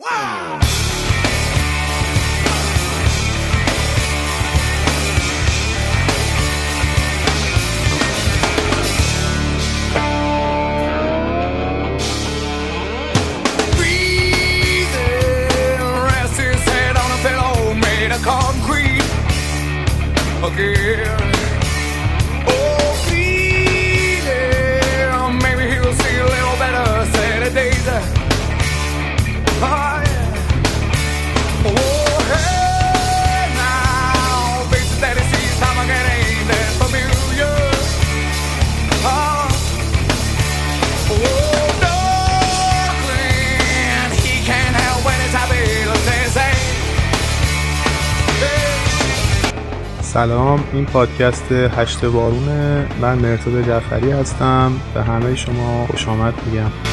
Wow! سلام این پادکست هشت بارونه. من مرتضی جعفری هستم به همه شما خوش آمد میگم.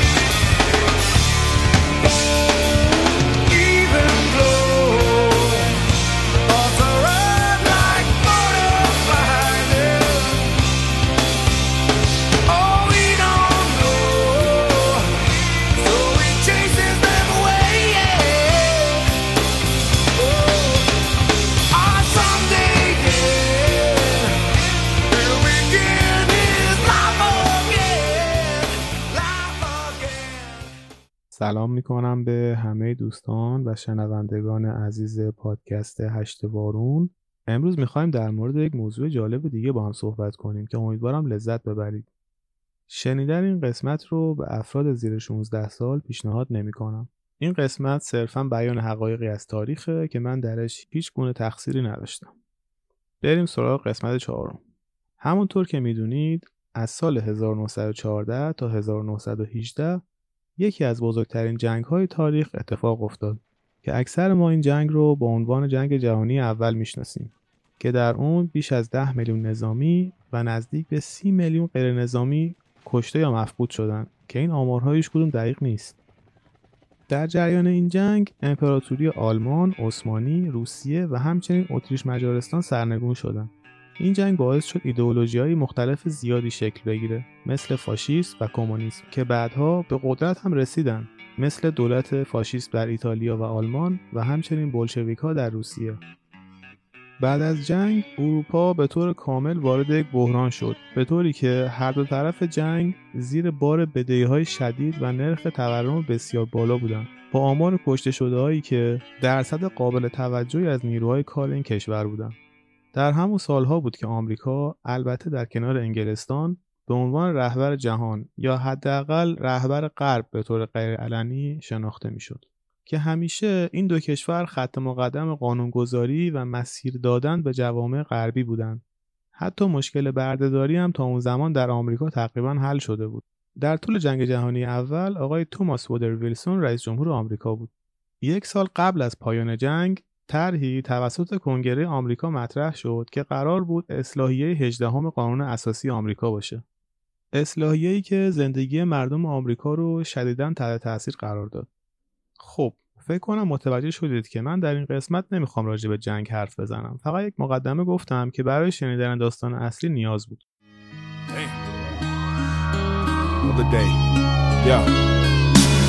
می‌کنم به همه دوستان و شنوندگان عزیز پادکست هشت بارون امروز می‌خوایم در مورد یک موضوع جالب دیگه با هم صحبت کنیم که امیدوارم لذت ببرید شنیدن این قسمت رو به افراد زیر 16 سال پیشنهاد نمی‌کنم. این قسمت صرفا بیان حقایقی از تاریخه که من درش هیچ گونه تقصیری نداشتم. بریم سراغ قسمت چهارم. همونطور که می‌دونید از سال 1914 تا 1918 یکی از بزرگترین جنگ های تاریخ اتفاق افتاد که اکثر ما این جنگ رو با عنوان جنگ جهانی اول می‌شناسیم که در اون بیش از 10 میلیون نظامی و نزدیک به 30 میلیون غیر نظامی کشته یا مفقود شدند که این آمارها هیچ کدوم دقیق نیست. در جریان این جنگ امپراتوری آلمان، عثمانی، روسیه و همچنین اتریش مجارستان سرنگون شدند. این جنگ باعث شد ایدئولوژی های مختلف زیادی شکل بگیره مثل فاشیسم و کمونیسم که بعدها به قدرت هم رسیدن مثل دولت فاشیست در ایتالیا و آلمان و همچنین بولشویک ها در روسیه. بعد از جنگ اروپا به طور کامل وارد یک بحران شد به طوری که هر دو طرف جنگ زیر بار بدهی های شدید و نرخ تورم بسیار بالا بودند. با آمار کشته شده هایی که درصد قابل توجهی از نیروهای کار این کشور بودند. در همون سالها بود که آمریکا البته در کنار انگلستان به عنوان رهبر جهان یا حداقل رهبر غرب به طور غیرعلنی شناخته می‌شد. که همیشه این دو کشور خط مقدم قانونگذاری و مسیر دادن به جوامع غربی بودند. حتی مشکل بردهداری هم تا اون زمان در آمریکا تقریبا حل شده بود. در طول جنگ جهانی اول آقای توماس وودر ویلسون رئیس جمهور آمریکا بود. یک سال قبل از پایان جنگ طرحی توسط کنگره آمریکا مطرح شد که قرار بود اصلاحیه 18 قانون اساسی آمریکا باشه. اصلاحیه‌ای که زندگی مردم آمریکا رو شدیداً تحت تاثیر قرار داد. خب فکر کنم متوجه شدید که من در این قسمت نمی‌خوام راجع به جنگ حرف بزنم. فقط یک مقدمه گفتم که برای شنیدن داستان اصلی نیاز بود.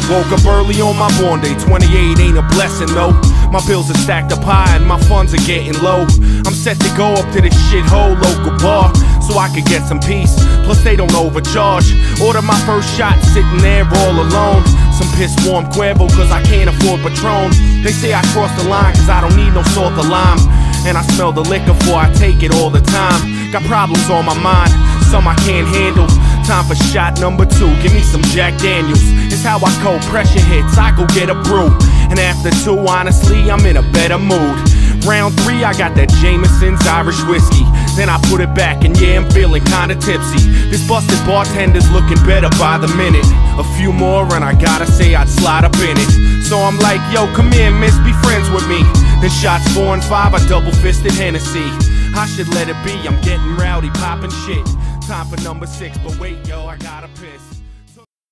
Woke up early on my born day. 28 ain't a blessing, though. My bills are stacked up high and my funds are getting low. I'm set to go up to this shithole local bar so I could get some peace. Plus, they don't overcharge. Order my first shot sitting there all alone. Some piss warm Cuervo cause I can't afford Patron. They say I crossed the line cause I don't need no salt or lime. And I smell the liquor before I take it all the time. Got problems on my mind, some I can't handle. Time for shot number two. Give me some Jack Daniels. It's how I cold pressure hits. I go get a brew. And after two, honestly, I'm in a better mood. Round three, I got that Jameson's Irish whiskey. Then I put it back, and yeah, I'm feeling kinda tipsy. This busted bartender's looking better by the minute. A few more, and I gotta say, I'd slide up in it. So I'm like, yo, come in, miss, be friends with me. Then shots four and five, I double fisted Hennessy. I should let it be, I'm getting rowdy, popping shit.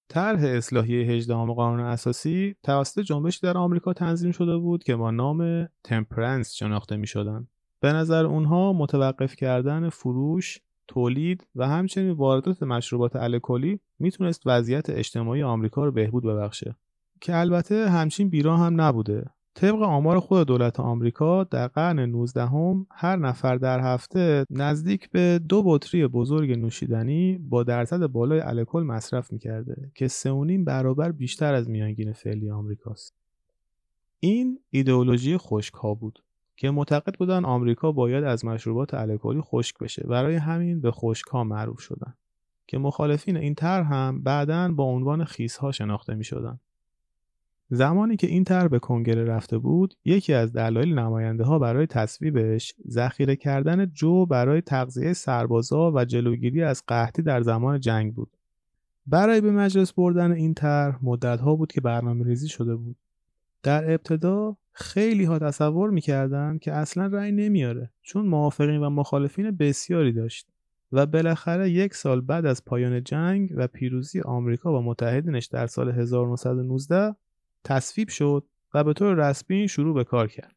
طرح اصلاحیه 18 قانون اساسی توسط جنبشی در آمریکا تنظیم شده بود که با نام تمپرنس شناخته می شدن. به نظر اونها متوقف کردن فروش، تولید و همچنین واردات مشروبات الکلی می‌تونست وضعیت اجتماعی آمریکا رو بهبود ببخشه. که البته همچین بیرا هم نبوده طبق آمار خود دولت آمریکا در قرن 19 هم هر نفر در هفته نزدیک به دو بطری بزرگ نوشیدنی با درصد بالای الکل مصرف می‌کرده که 3.5 برابر بیشتر از میانگین فعلی آمریکاست. این ایدئولوژی خشک ها بود که معتقد بودن آمریکا باید از مشروبات الکلی خشک بشه برای همین به خشک ها معروف شدن که مخالفین این طرح هم بعدا با عنوان خیس ها شناخته می شدن. زمانی که این طرح به کنگره رفته بود یکی از دلایل نماینده ها برای تصویبش ذخیره کردن جو برای تغذیه سربازا و جلوگیری از قحطی در زمان جنگ بود. برای به مجلس بردن این طرح مدت ها بود که برنامه ریزی شده بود. در ابتدا خیلی ها تصور می‌کردن که اصلا رأی نمیاره چون موافقین و مخالفین بسیاری داشت و بالاخره یک سال بعد از پایان جنگ و پیروزی آمریکا با متحدینش در سال 1919 تصویب شد و به طور رسمی شروع به کار کرد.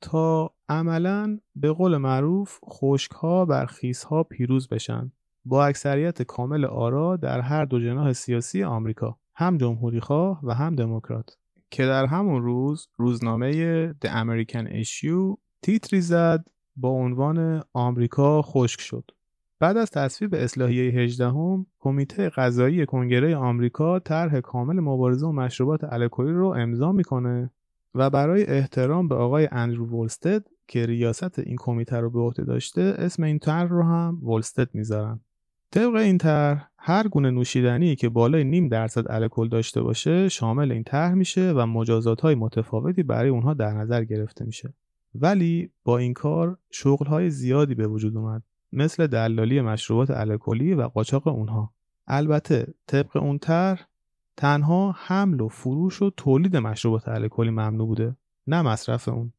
تا عملا به قول معروف خشک ها بر خیس ها پیروز بشن. با اکثریت کامل آرا در هر دو جناح سیاسی آمریکا هم جمهوری خواه و هم دموکرات. که در همون روز روزنامه The American Issue تیتری زد با عنوان آمریکا خشک شد. بعد از تصویب اصلاحیه 18 هم، کمیته قضایی کنگره آمریکا طرح کامل مبارزه و مشروبات الکلی رو امضا می‌کنه و برای احترام به آقای اندرو ولستد که ریاست این کمیته رو به عهده داشته اسم این طرح رو هم ولستد می‌ذارن. طبق این طرح هر گونه نوشیدنی که بالای نیم درصد الکل داشته باشه شامل این طرح میشه و مجازات های متفاوتی برای اونها در نظر گرفته میشه. ولی با این کار شغل های زیادی به وجود اومد. مثل دلالی مشروبات الکلی و قاچاق اونها. البته طبق اون طرح تنها حمل و فروش و تولید مشروبات الکلی ممنوع بوده نه مصرف اون.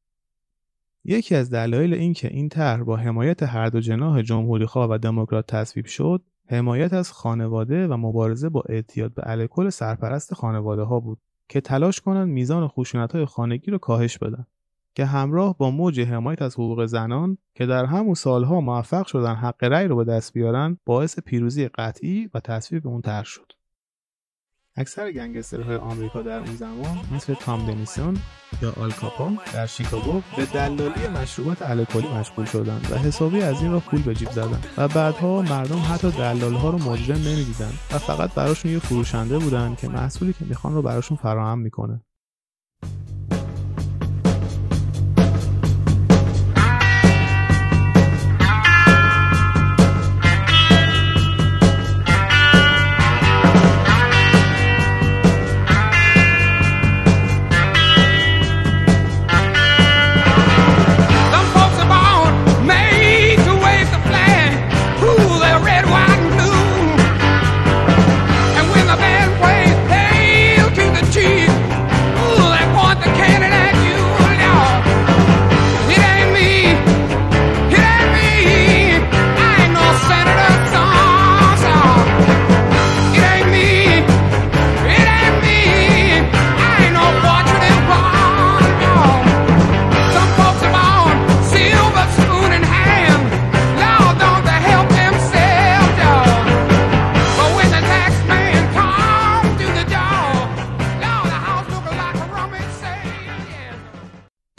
یکی از دلایل این که این طرح با حمایت هر دو جناح جمهوریخواه و دموکرات تصویب شد حمایت از خانواده و مبارزه با اعتیاد به الکل سرپرست خانواده ها بود که تلاش کنند میزان خشونت های خانگی رو کاهش بدن. که همراه با موج حمایت از حقوق زنان که در همون سالها موفق شدن حق رأی رو به دست بیارن باعث پیروزی قطعی و تصویب اون طرح شد. اکثر گنگسترهای آمریکا در اون زمان مثل تام دنیسون یا آل کاپون در شیکاگو به دلالی مشروبات الکلی مشغول شدند و حسابی از این را پول به جیب زدن و بعدها مردم حتی دلال ها رو مجرم نمی‌دیدن و فقط براشون یه فروشنده بودن که محصولی که می‌خوان رو براشون فراهم می‌کنه.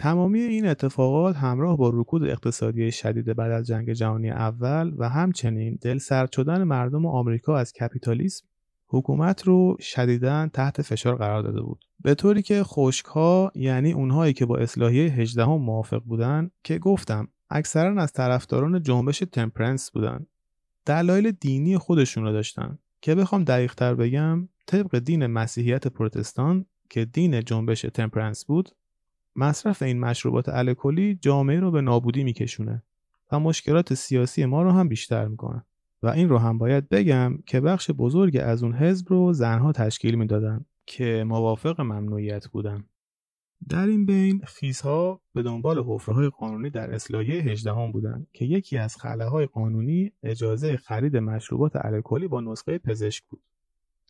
تمامی این اتفاقات همراه با رکود اقتصادی شدید بعد از جنگ جهانی اول و همچنین دل سرد شدن مردم آمریکا از کپیتالیسم حکومت رو شدیداً تحت فشار قرار داده بود. به طوری که خشکها یعنی اونهایی که با اصلاحیه 18 هم موافق بودن که گفتم اکثرا از طرفداران جنبش تمپرنس بودن دلایل دینی خودشون رو داشتن. که بخوام دقیق تر بگم طبق دین مسیحیت پروتستان که دین جنبش تمپرنس بود مصرف این مشروبات الکلی جامعه رو به نابودی میکشونه و مشکلات سیاسی ما رو هم بیشتر می‌کنه و این رو هم باید بگم که بخش بزرگ از اون حزب رو زنها تشکیل می‌دادن که موافق ممنوعیت بودن. در این بین خیزها به دنبال حفره قانونی در اصلاحیه 18 هم بودن که یکی از خله های قانونی اجازه خرید مشروبات الکلی با نسخه پزشک بود.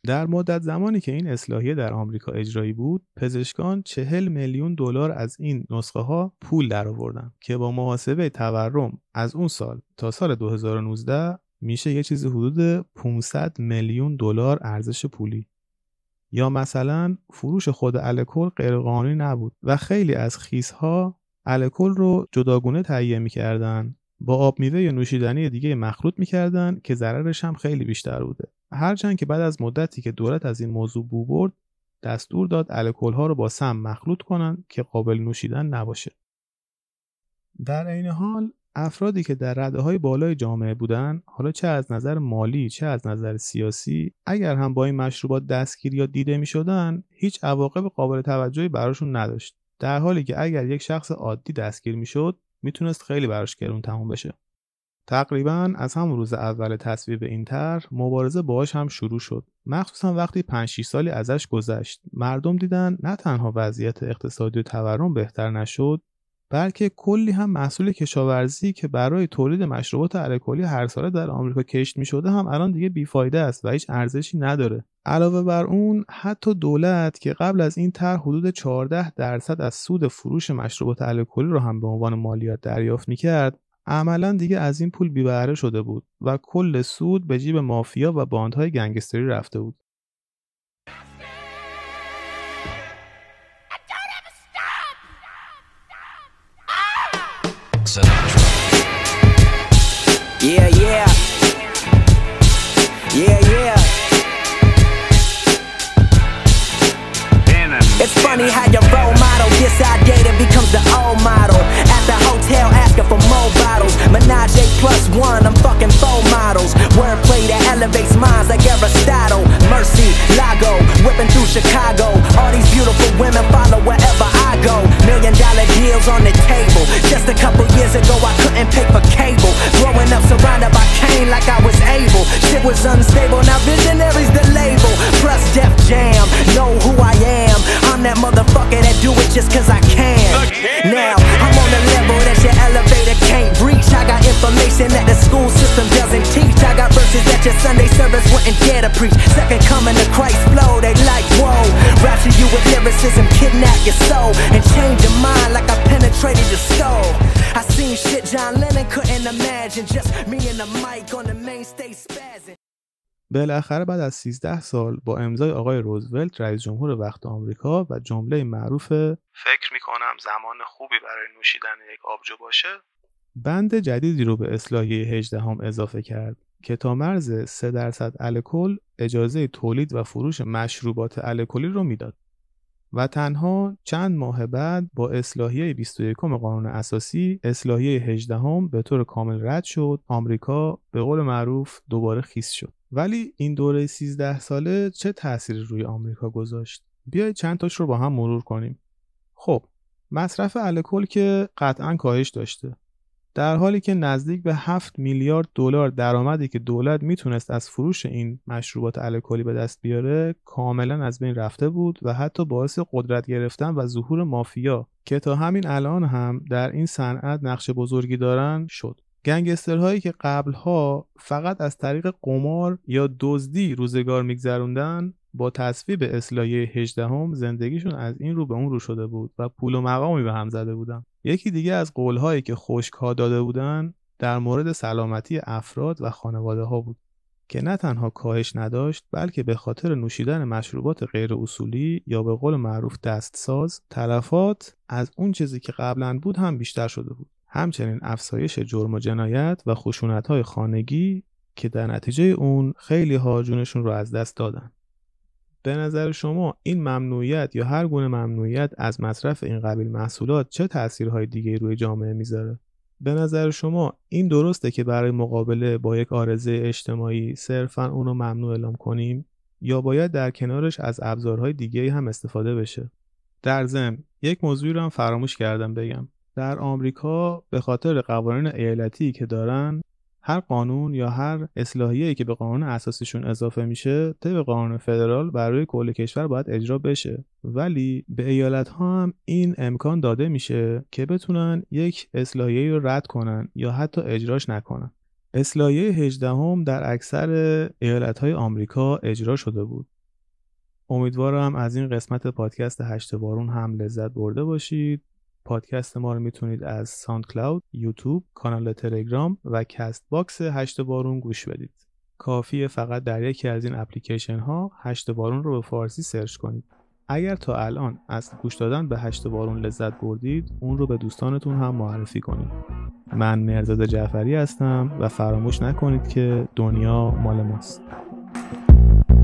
در مدت زمانی که این اصلاحیه در آمریکا اجرایی بود، پزشکان 40 میلیون دلار از این نسخه ها پول درآوردن که با محاسبه تورم از اون سال تا سال 2019 میشه یه چیزی حدود 500 میلیون دلار ارزش پولی. یا مثلا فروش خود الکل غیرقانونی نبود و خیلی از خیسها الکل رو جداگونه تهیه می‌کردن با آب میوه یا نوشیدنی دیگه مخلوط می‌کردن که ضررش هم خیلی بیشتر بوده هرچند که بعد از مدتی که دولت از این موضوع بو برد دستور داد الکل ها رو با سم مخلوط کنن که قابل نوشیدن نباشه. در این حال افرادی که در رده های بالای جامعه بودن حالا چه از نظر مالی چه از نظر سیاسی اگر هم با این مشروبات دستگیر یا دیده می شدن هیچ عواقب قابل توجهی براشون نداشت. در حالی که اگر یک شخص عادی دستگیر می شد می‌تونست خیلی براش گرون تموم بشه. تقریبا از همون روز اول تصویب این طرح مبارزه باهاش هم شروع شد. مخصوصا وقتی 5 6 سالی ازش گذشت. مردم دیدن نه تنها وضعیت اقتصادی و تورم بهتر نشد بلکه کلی هم محصول کشاورزی که برای تولید مشروبات الکلی هر ساله در آمریکا کشت می شده هم الان دیگه بیفایده است و هیچ ارزشی نداره. علاوه بر اون حتی دولت که قبل از این طرح حدود 14 درصد از سود فروش مشروبات الکلی رو هم به عنوان مالیات دریافت می‌کرد عملا دیگه از این پول بیبهره شده بود و کل سود به جیب مافیا و باندهای گنگستری رفته بود Yeah, elevates minds like Aristotle. Mercy, Lago, whipping through Chicago. All these beautiful women follow wherever I go. Million dollar deals on the table. Just a couple Lennon couldn't imagine. Just me and the mic on the main stage spazzing. بالاخره بعد از 13 سال با امضای آقای روزولت رئیس جمهور وقت آمریکا و جمله معروف فکر می‌کنم زمان خوبی برای نوشیدن یک آبجو باشه بند جدیدی رو به اصلاحیه 18 هم اضافه کرد که تا مرز 3 درصد الکل اجازه تولید و فروش مشروبات الکلی رو می‌داد و تنها چند ماه بعد با اصلاحیه 21 قانون اساسی اصلاحیه 18 هم به طور کامل رد شد. آمریکا به قول معروف دوباره خیس شد. ولی این دوره 13 ساله چه تأثیری روی آمریکا گذاشت؟ بیایید چند تاش رو با هم مرور کنیم. خب مصرف الکل که قطعا کاهش داشته. در حالی که نزدیک به 7 میلیارد دلار درآمدی که دولت می‌تونست از فروش این مشروبات الکلی به دست بیاره کاملا از بین رفته بود و حتی باعث قدرت گرفتن و ظهور مافیا که تا همین الان هم در این صنعت نقش بزرگی دارن شد. گنگسترهایی که قبلها فقط از طریق قمار یا دزدی روزگار میگذروندن با تصویب اصلاحیه 18 هم زندگیشون از این رو به اون رو شده بود و پول و مقامی به هم زده بودن. یکی دیگه از قولهایی که خشکها داده بودن در مورد سلامتی افراد و خانواده ها بود که نه تنها کاهش نداشت بلکه به خاطر نوشیدن مشروبات غیر اصولی یا به قول معروف دستساز تلفات از اون چیزی که قبلا بود هم بیشتر شده بود. همچنین افزایش جرم و جنایت و خشونت های خانگی که در نتیجه اون خیلی ها جونشون رو از دست دادن. به نظر شما این ممنوعیت یا هر گونه ممنوعیت از مصرف این قبیل محصولات چه تاثیرهای دیگه روی جامعه می‌ذاره؟ به نظر شما این درسته که برای مقابله با یک آرزه اجتماعی صرفا اون رو ممنوع اعلام کنیم؟ یا باید در کنارش از ابزارهای دیگه هم استفاده بشه؟ در ضمن یک موضوعی رو هم فراموش کردم بگم. در آمریکا به خاطر قوانین ایالتی که دارن هر قانون یا هر اصلاحیه‌ای که به قانون اساسیشون اضافه میشه طبق قانون فدرال برای کل کشور باید اجرا بشه. ولی به ایالت ها هم این امکان داده میشه که بتونن یک اصلاحیه رو رد کنن یا حتی اجراش نکنن. اصلاحیه 18 هم در اکثر ایالت های آمریکا اجرا شده بود. امیدوارم از این قسمت پادکست هشت بارون هم لذت برده باشید. پادکست ما رو می‌تونید از SoundCloud، یوتیوب، کانال تلگرام و CastBox هشت بارون گوش بدید. کافیه فقط در یکی از این اپلیکیشن ها هشت بارون رو به فارسی search کنید. اگر تا الان از گوش دادن به هشت بارون لذت بردید اون رو به دوستانتون هم معرفی کنید. من مرزاد جعفری هستم و فراموش نکنید که دنیا مال ماست.